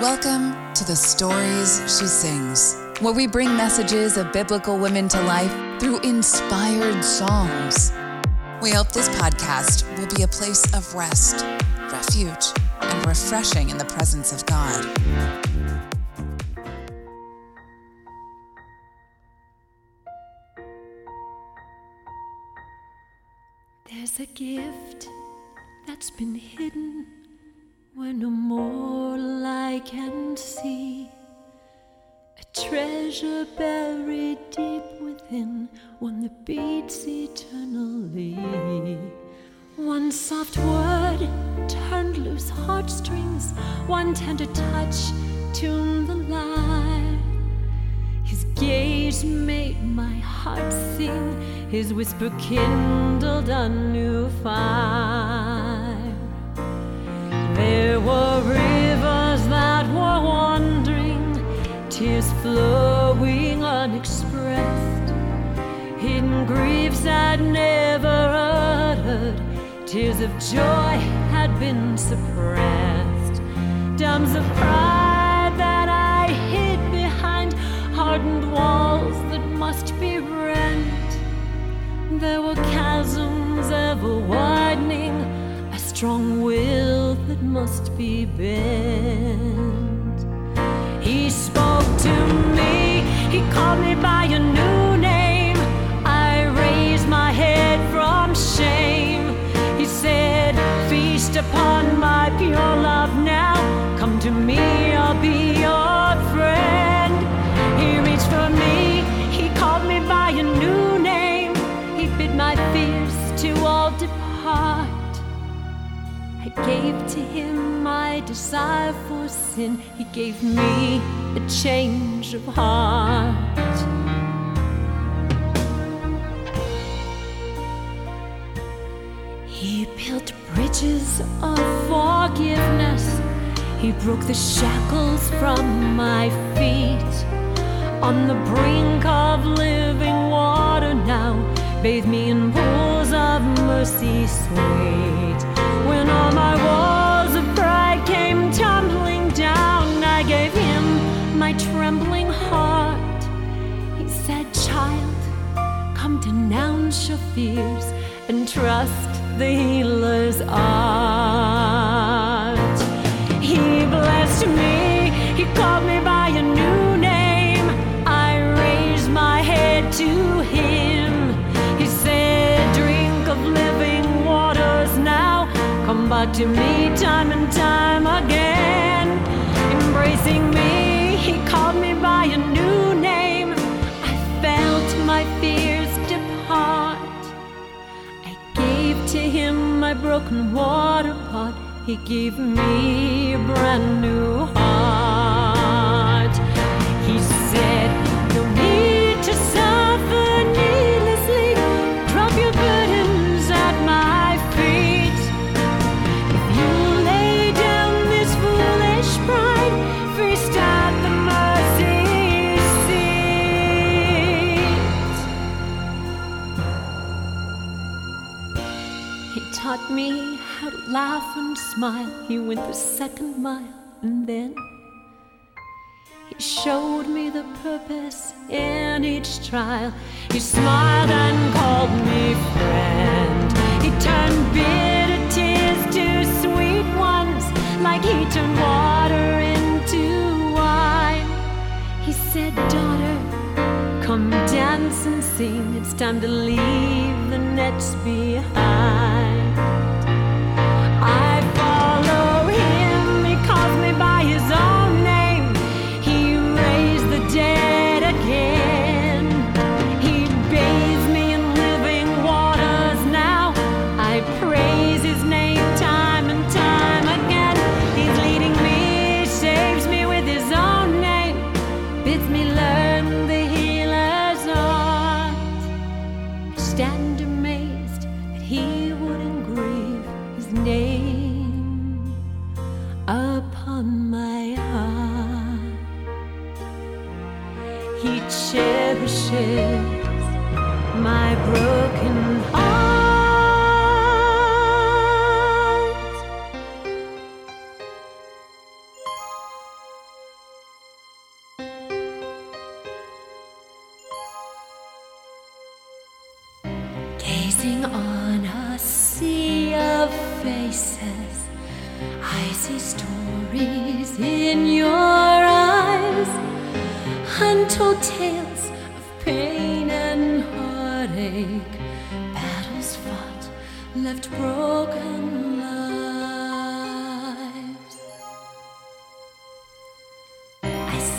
Welcome to the Stories She Sings, where we bring messages of biblical women to life through inspired songs. We hope this podcast will be a place of rest, refuge, and refreshing in the presence of God. There's a gift that's been hidden where no mortal eye can see. A treasure buried deep within, one that beats eternally. One soft word turned loose heartstrings, one tender touch tuned the lyre. His gaze made my heart sing, his whisper kindled a new fire. There were rivers that were wandering, tears flowing unexpressed, hidden griefs I'd never uttered, tears of joy had been suppressed, dams of pride that I hid behind hardened walls that must be rent. There were chasms ever widening, strong will that must be bent. He spoke to me, he called me by a new name. I raised my head from shame. He said, Feast upon my pure love now. Come to me, gave to him my desire for sin. He gave me a change of heart. He built bridges of forgiveness. He broke the shackles from my feet. On the brink of living water now, bathe me in pools of mercy sweet. All my walls of pride came tumbling down, I gave him my trembling heart. He said, Child, come denounce your fears and trust the healer's art. Back to me time and time again. Embracing me, he called me by a new name. I felt my fears depart. I gave to him my broken water pot. He gave me a brand new heart. Taught me how to laugh and smile. He went the second mile and then he showed me the purpose in each trial. He smiled and called me friend. He turned bitter tears to sweet ones, like he turned water into wine. He said, Daughter, come dance and sing. It's time to leave the nets behind.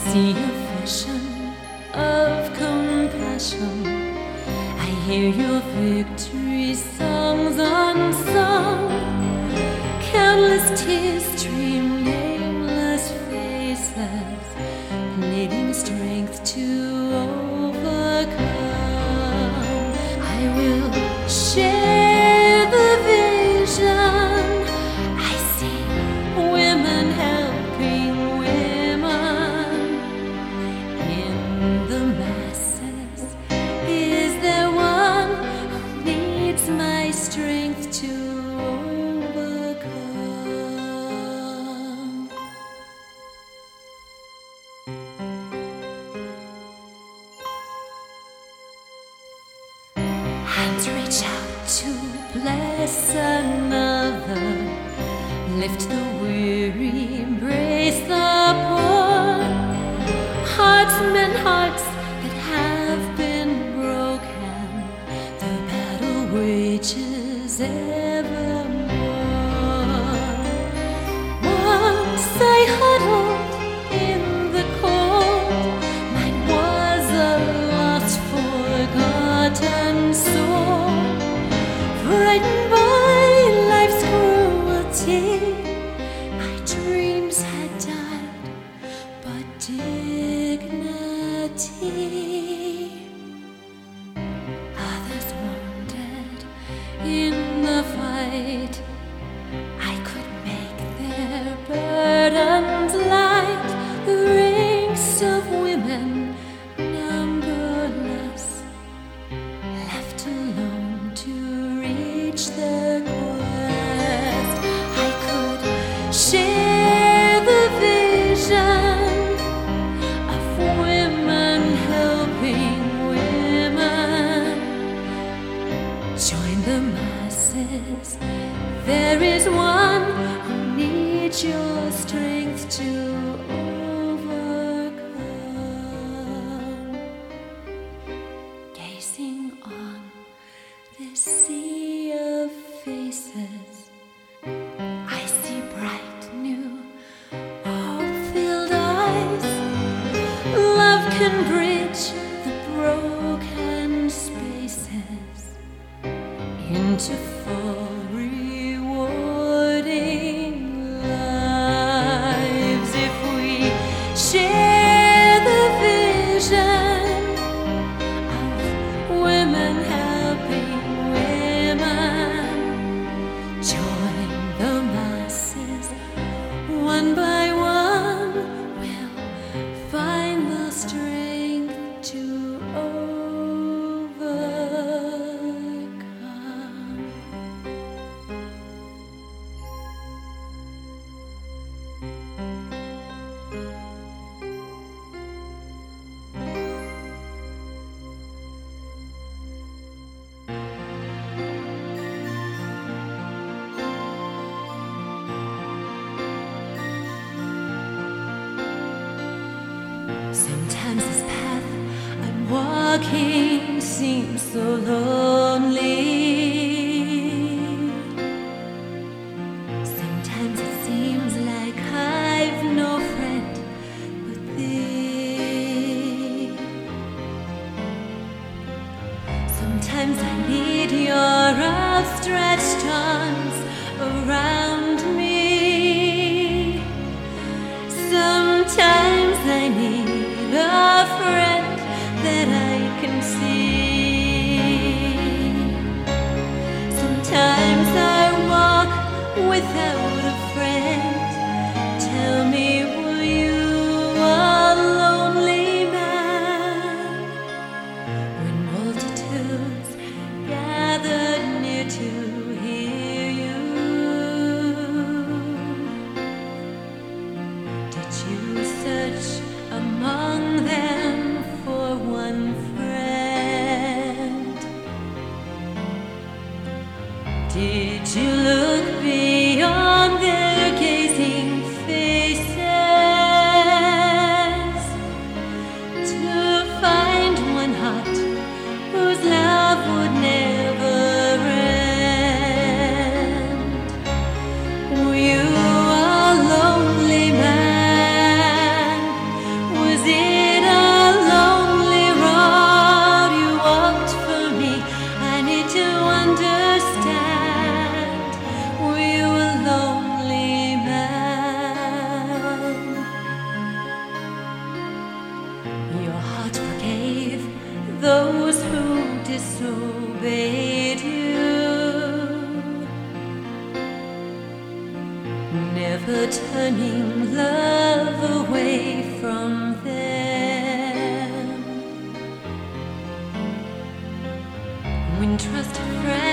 see a vision of compassion. I hear your victory songs unsung, countless tears stream, nameless faces, needing strength to overcome. when trust friends.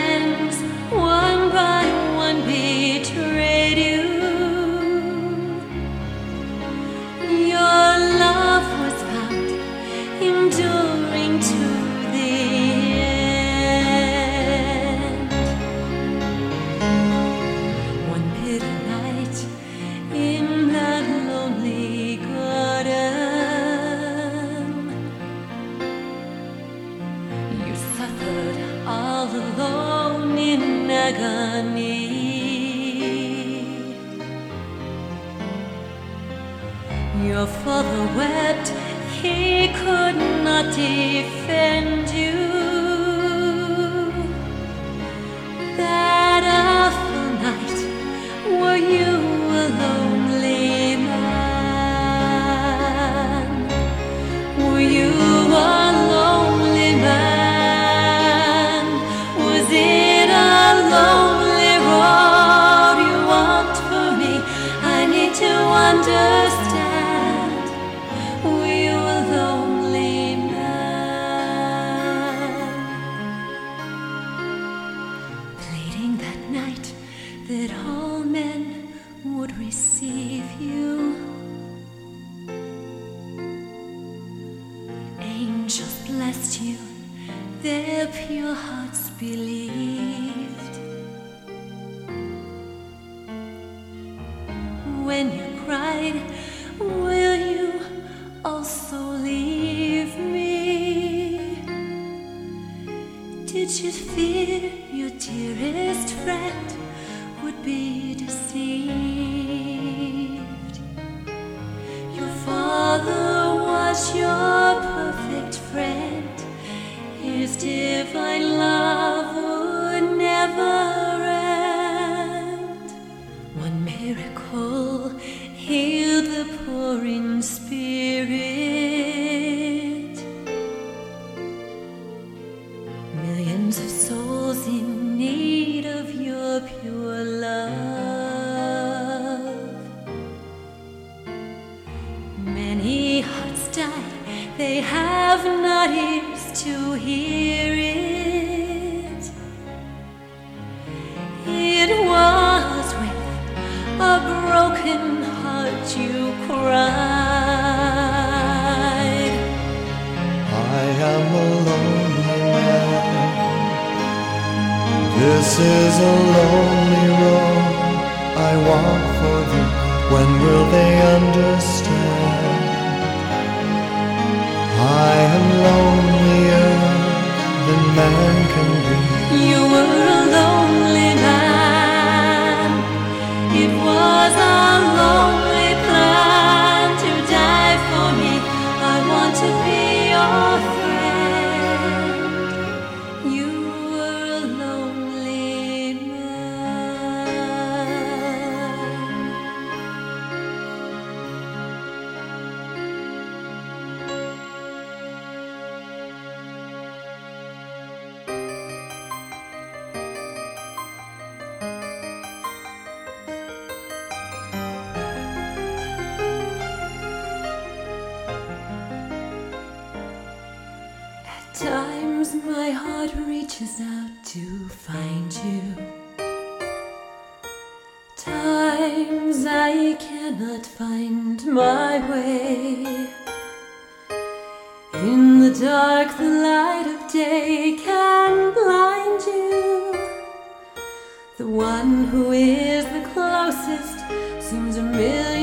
Your perfect friend, His divine love would never end. One miracle healed the poor in times my heart reaches out to find you. Times I cannot find my way. In the dark, the light of day can blind you. The one who is the closest seems a million.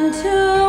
Someone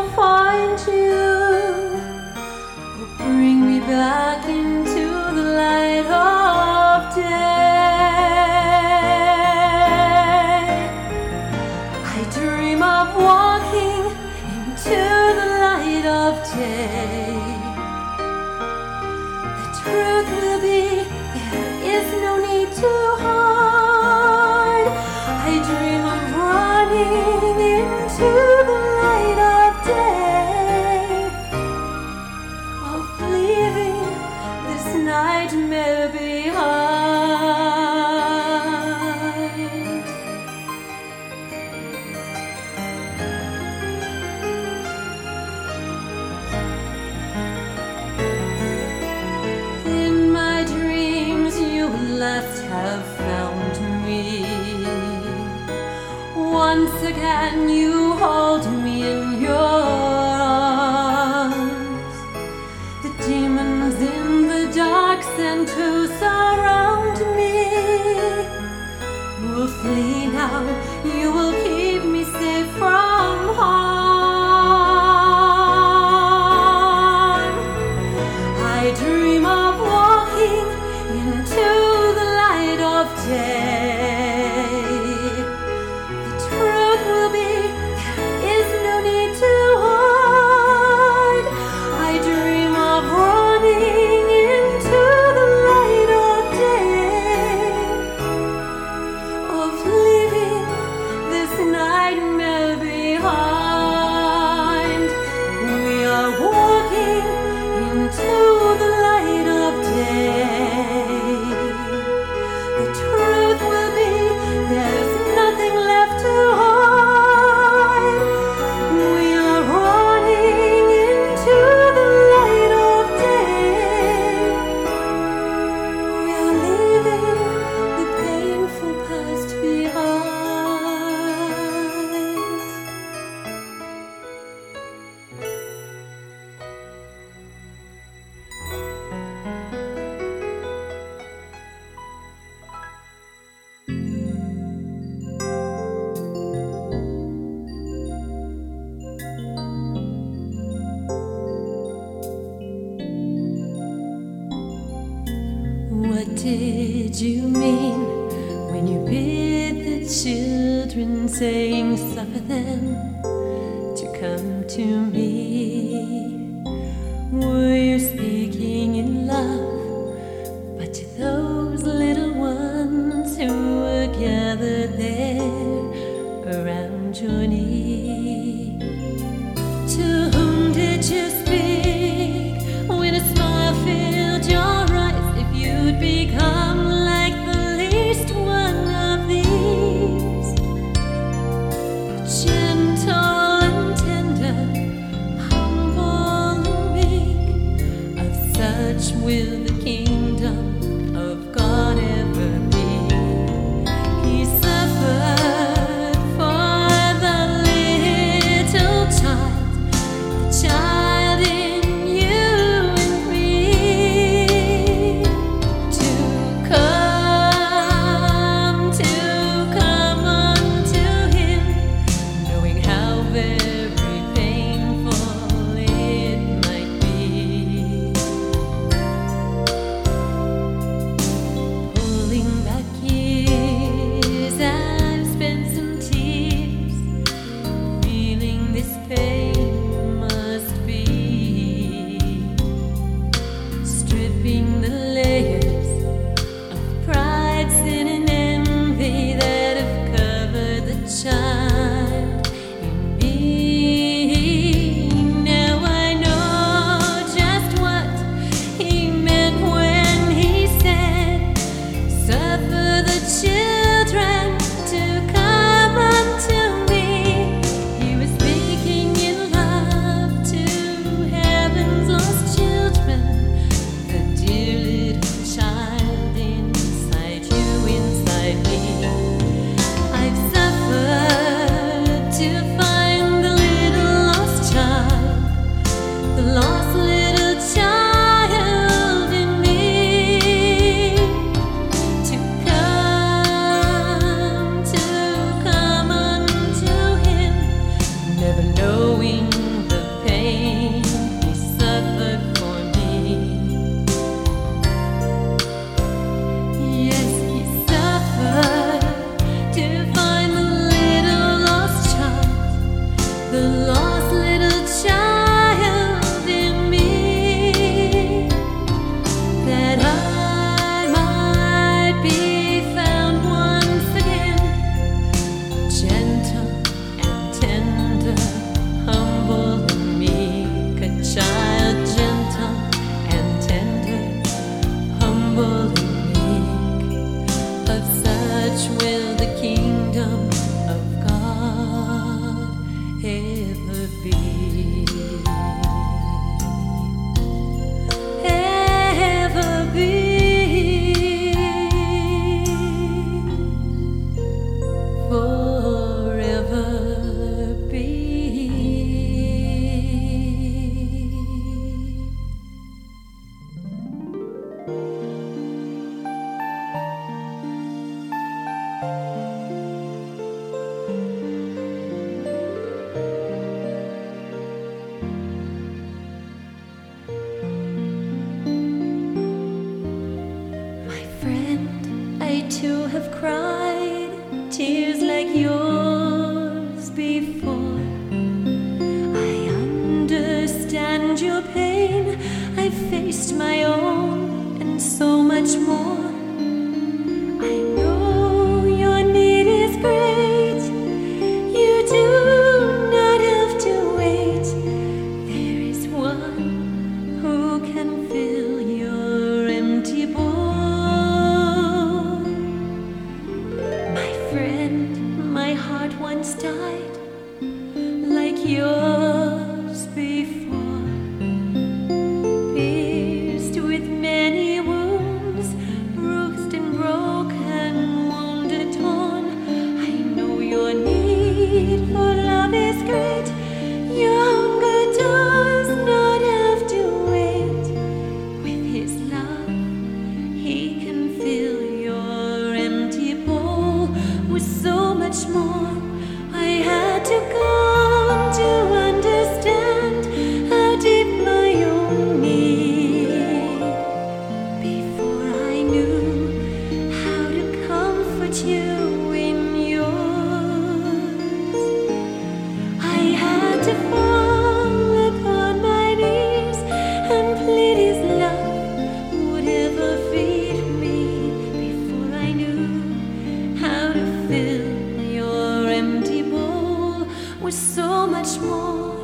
was so much more.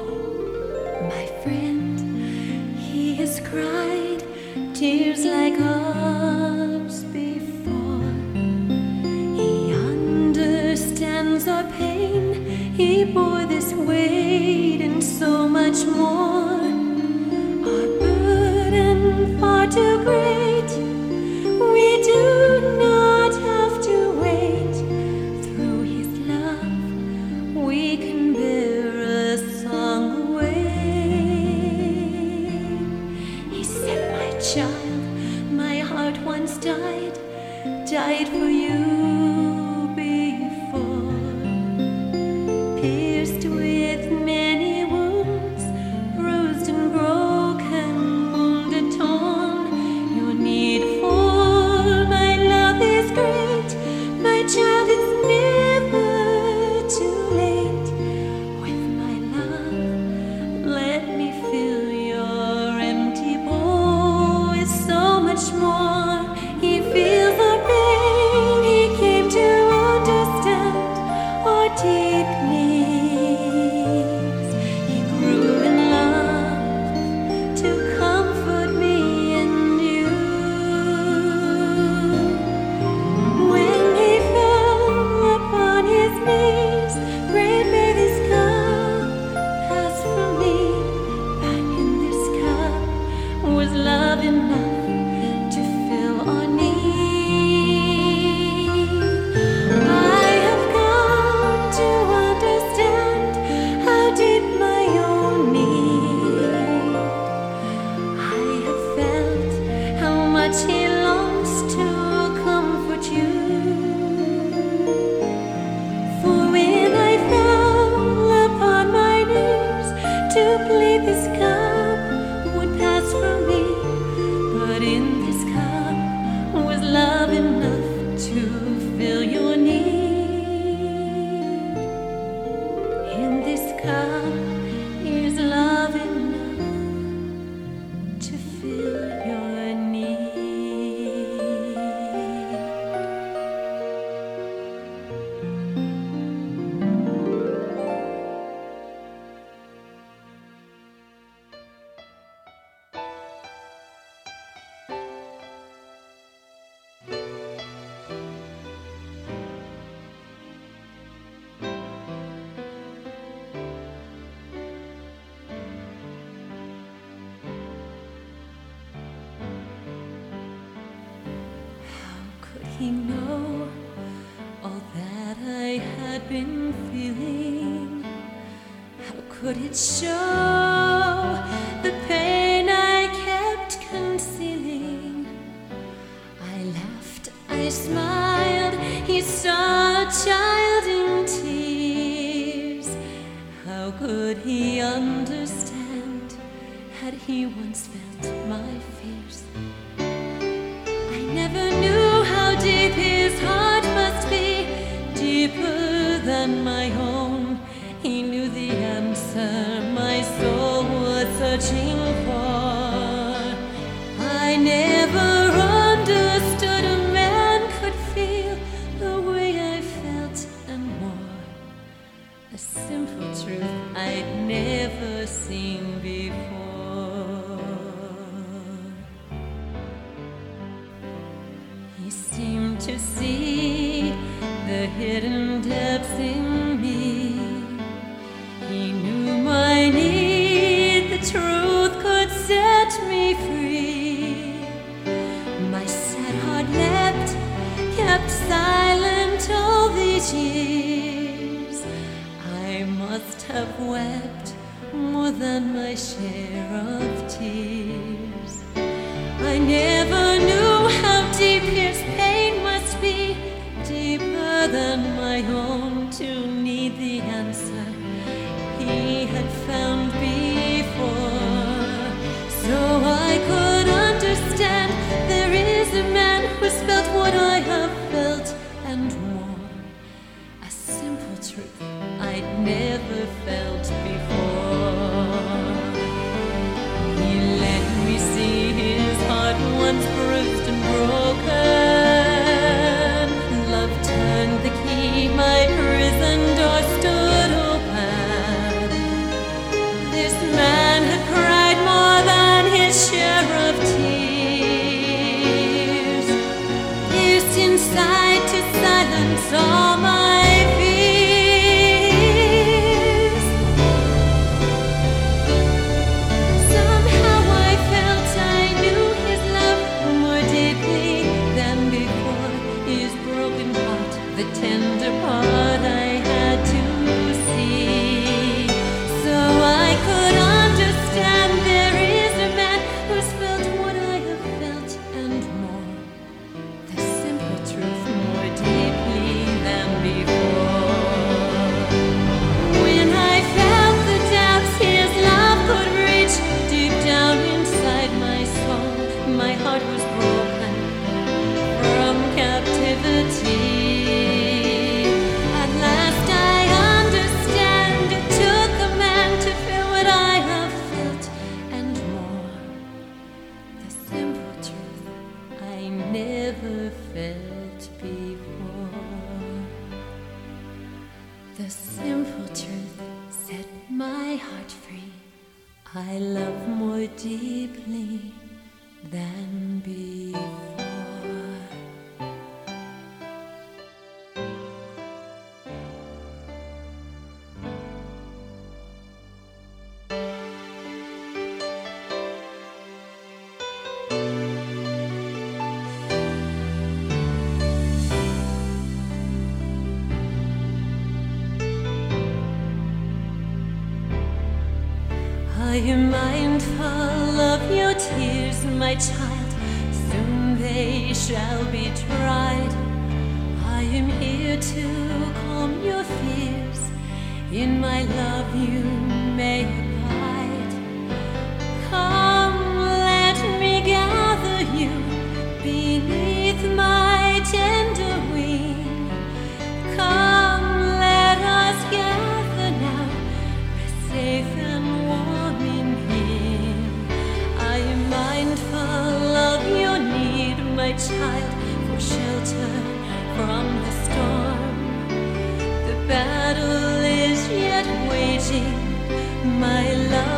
My friend, he has cried tears like ours before. He understands our pain, he bore this weight and so much more. Our burden far too great. watch him. show. a simple truth I'd never seen before. Yet waging. My love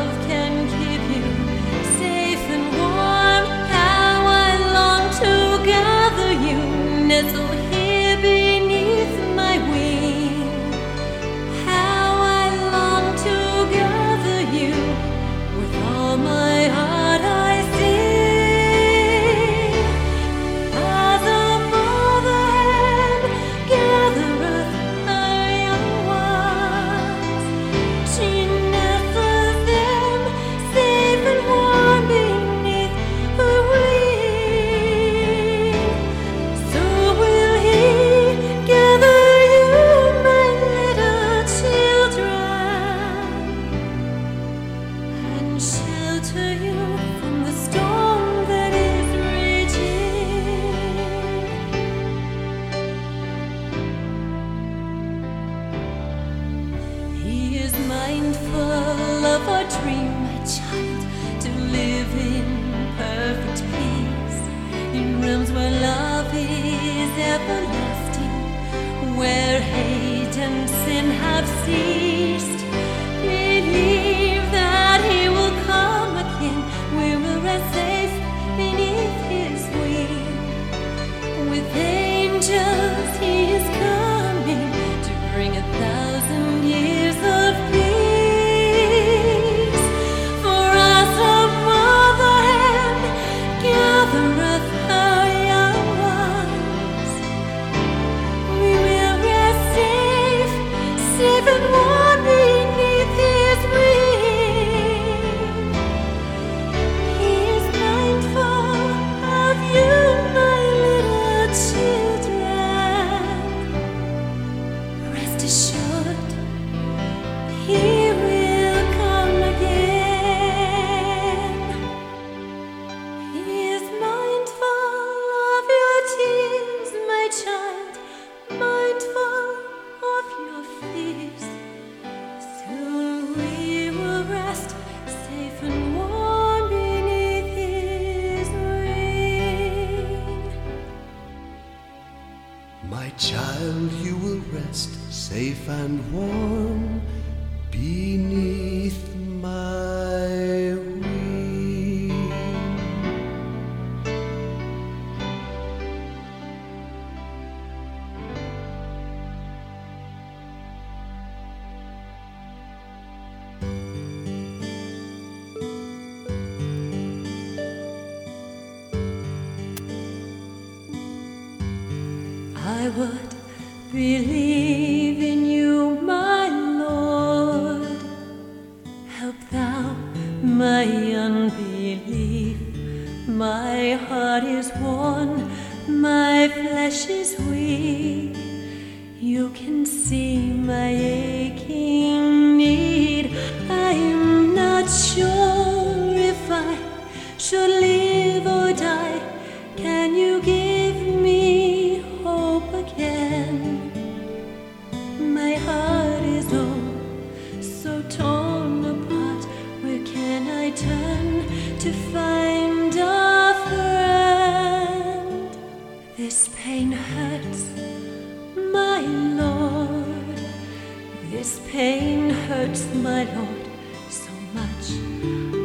This pain hurts my Lord so much.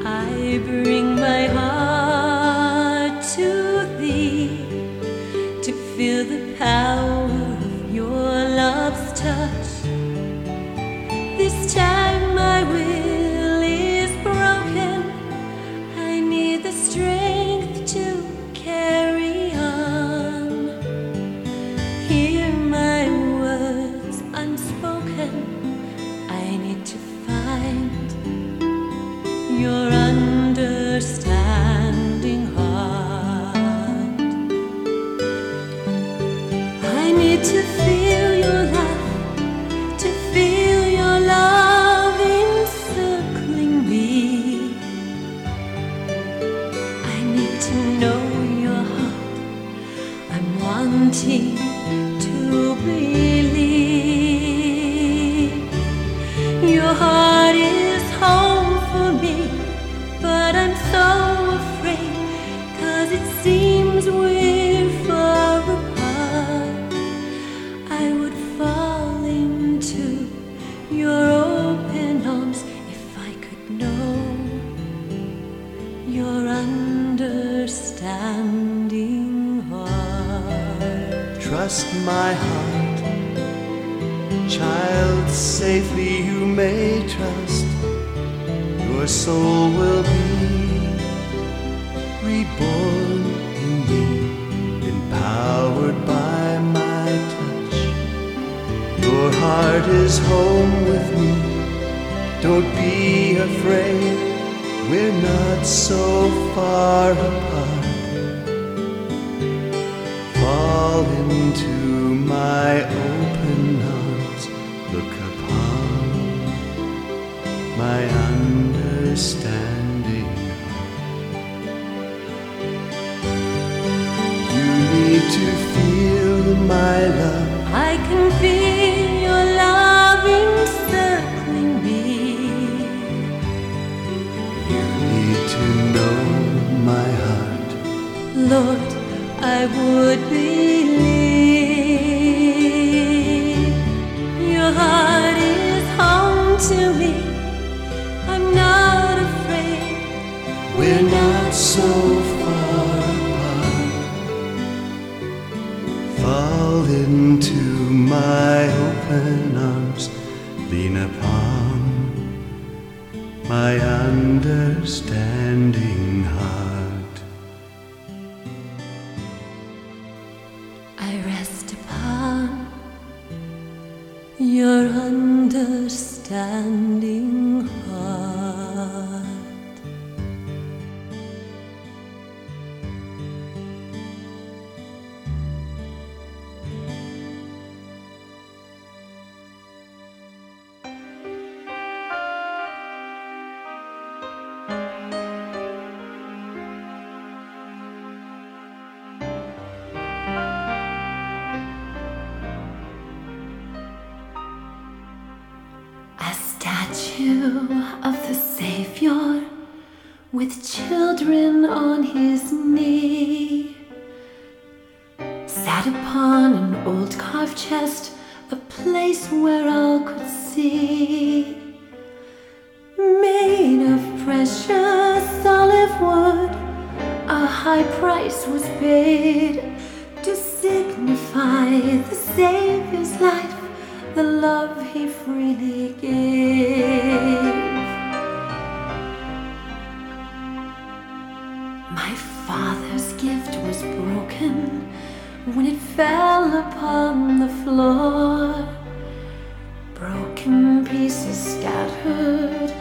I bring where all could see. Made of precious olive wood, a high price was paid to signify the Savior's life, the love he freely gave. My father's gift was broken when it fell upon the floor. Pieces scattered,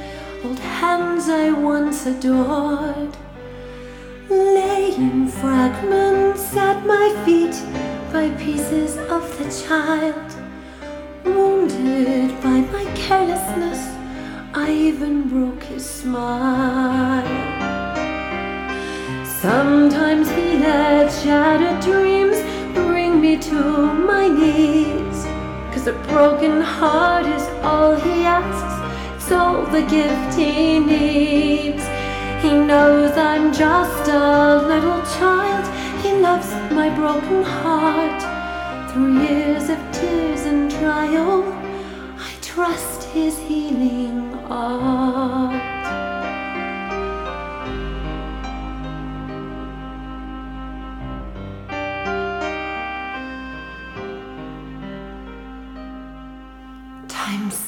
old hands I once adored. Laying fragments at my feet by pieces of the child. Wounded by my carelessness, I even broke his smile. Sometimes he let shattered dreams bring me to my knees. Cause a broken heart is all he asks, it's all the gift he needs. He knows I'm just a little child, he loves my broken heart. Through years of tears and trial, I trust his healing art.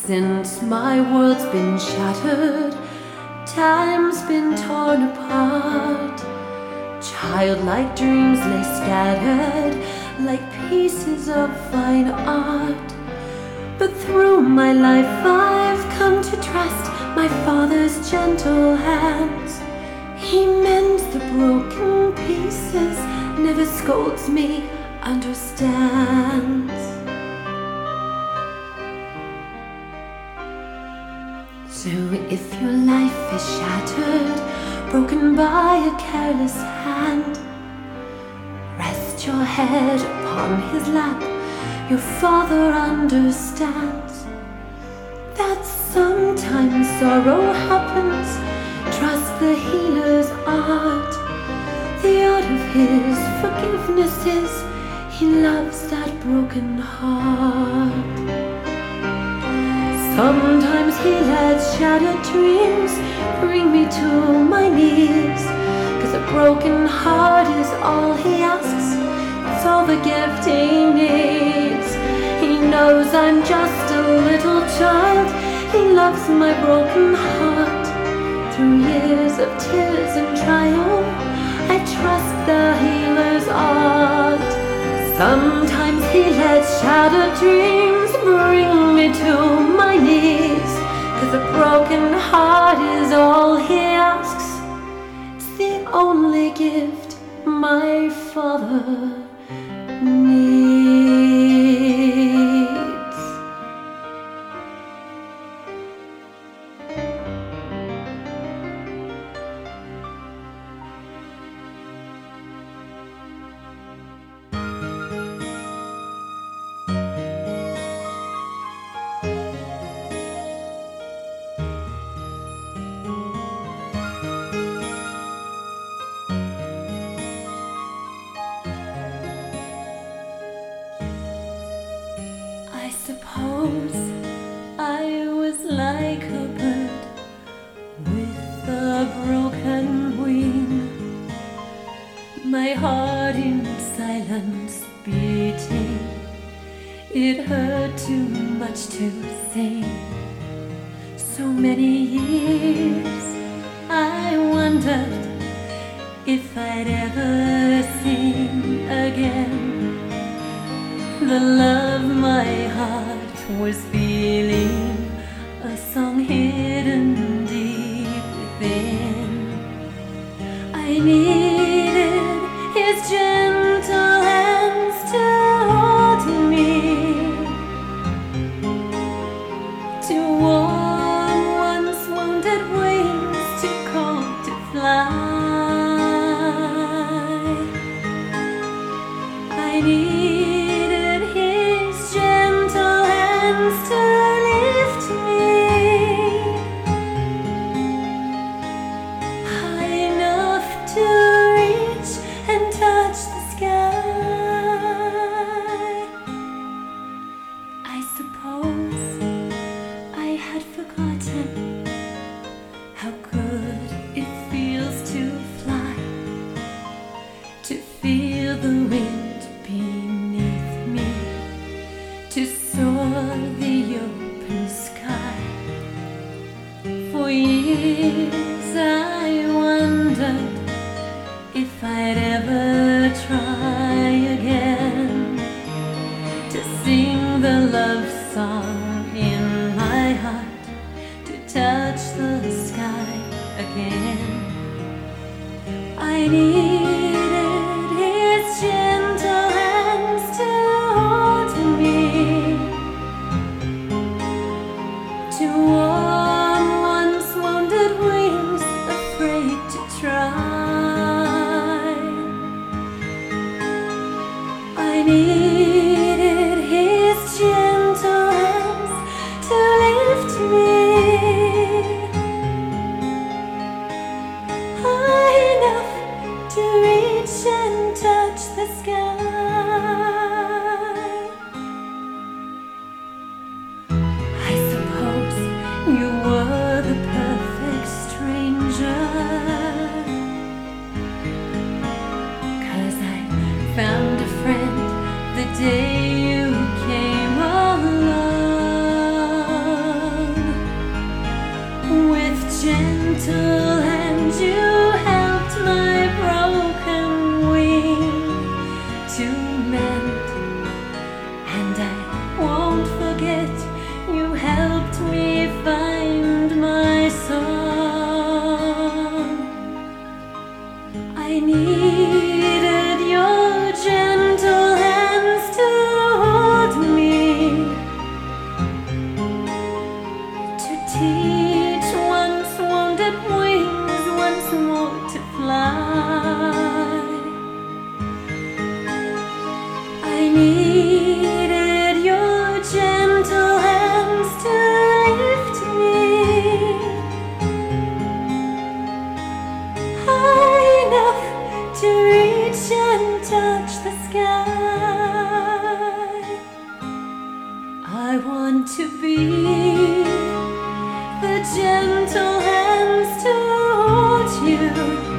Since my world's been shattered, time's been torn apart. Childlike dreams lay scattered like pieces of fine art. But through my life, I've come to trust my Father's gentle hands. He mends the broken pieces, never scolds me, understands. So if your life is shattered, broken by a careless hand, rest your head upon his lap. Your father understands that sometimes sorrow happens. Trust the healer's art. The art of his forgiveness is he loves that broken heart. Sometimes he lets shattered dreams bring me to my knees. Cause a broken heart is all he asks, it's all the gift he needs. He knows I'm just a little child, he loves my broken heart. Through years of tears and trial, I trust the healer's art. Sometimes he lets shattered dreams bring me to my knees. Cause a broken heart is all he asks. It's the only gift my father suppose I was like a bird with a broken wing, my heart in silence beating. It hurt too much to sing. So many years I wondered if I'd ever sing again the love was 爱你。I want to be the gentle hands to hold you.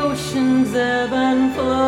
Ocean's ebb and flow?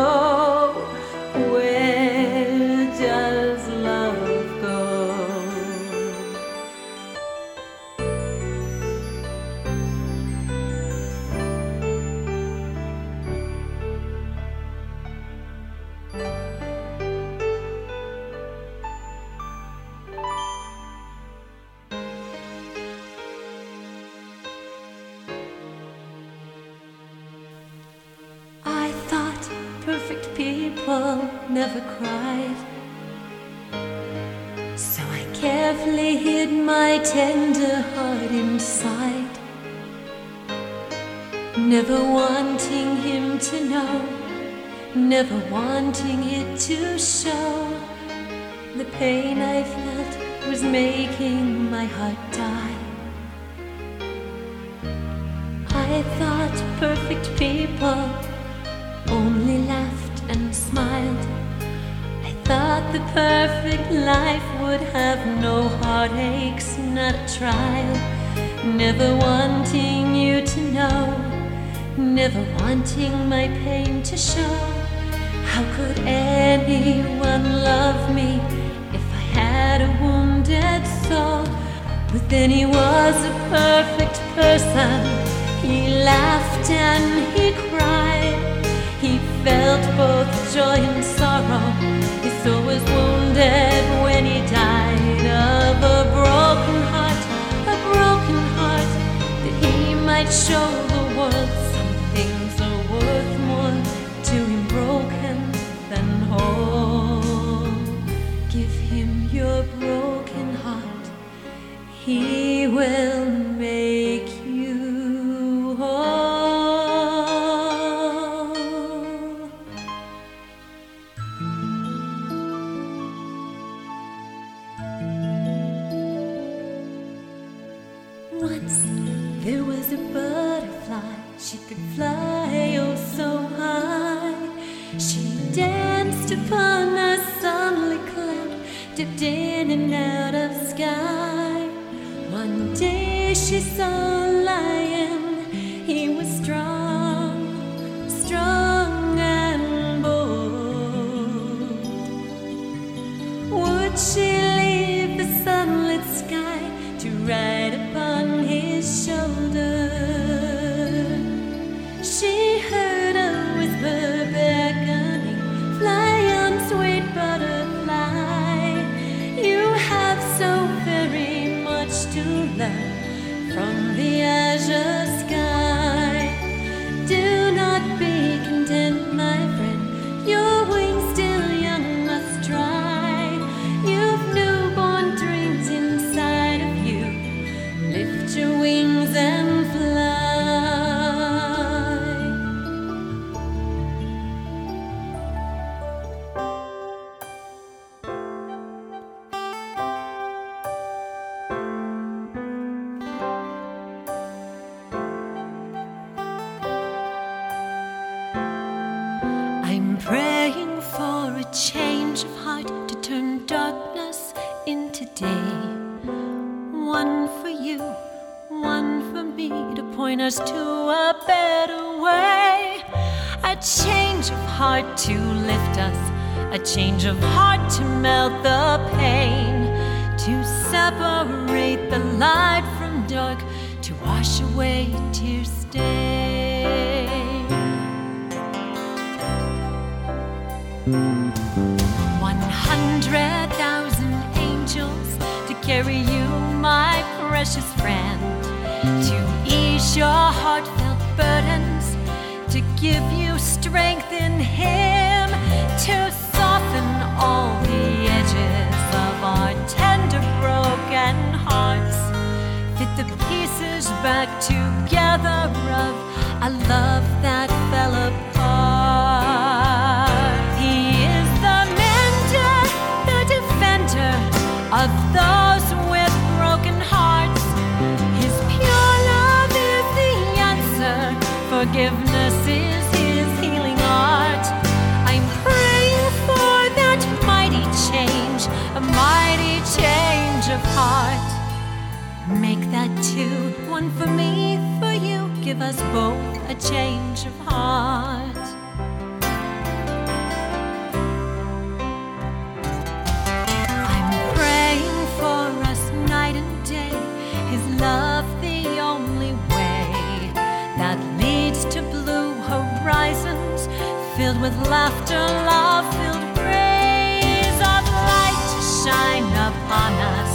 He will make change of heart to lift us, a change of heart to melt the pain, to separate the light from dark, to wash away tear stain. One hundred thousand angels to carry you, my precious friend, to ease your heartfelt burdens, to give you strength in Him, to soften all the edges of our tender, broken hearts, fit the pieces back together of a love one for me, for you. Give us both a change of heart. I'm praying for us night and day. His love, the only way that leads to blue horizons filled with laughter, love filled rays of light to shine upon us.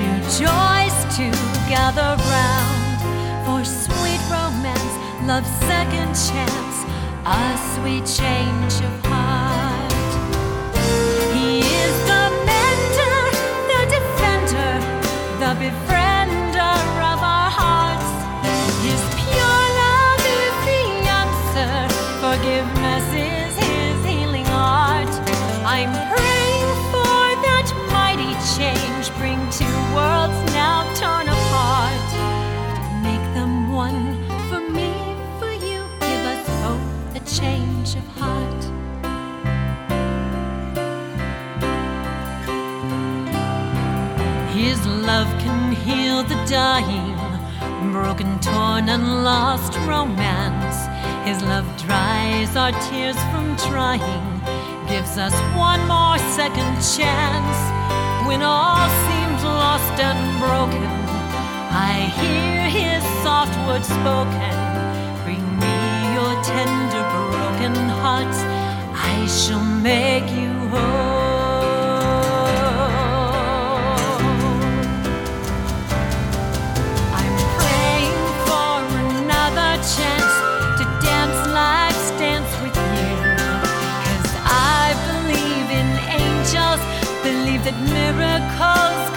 New joys to gather round love's second chance, a sweet change of heal the dying, broken, torn, and lost romance. His love dries our tears from trying, gives us one more second chance. When all seems lost and broken, I hear his soft words spoken. Bring me your tender, broken hearts. I shall make you whole. In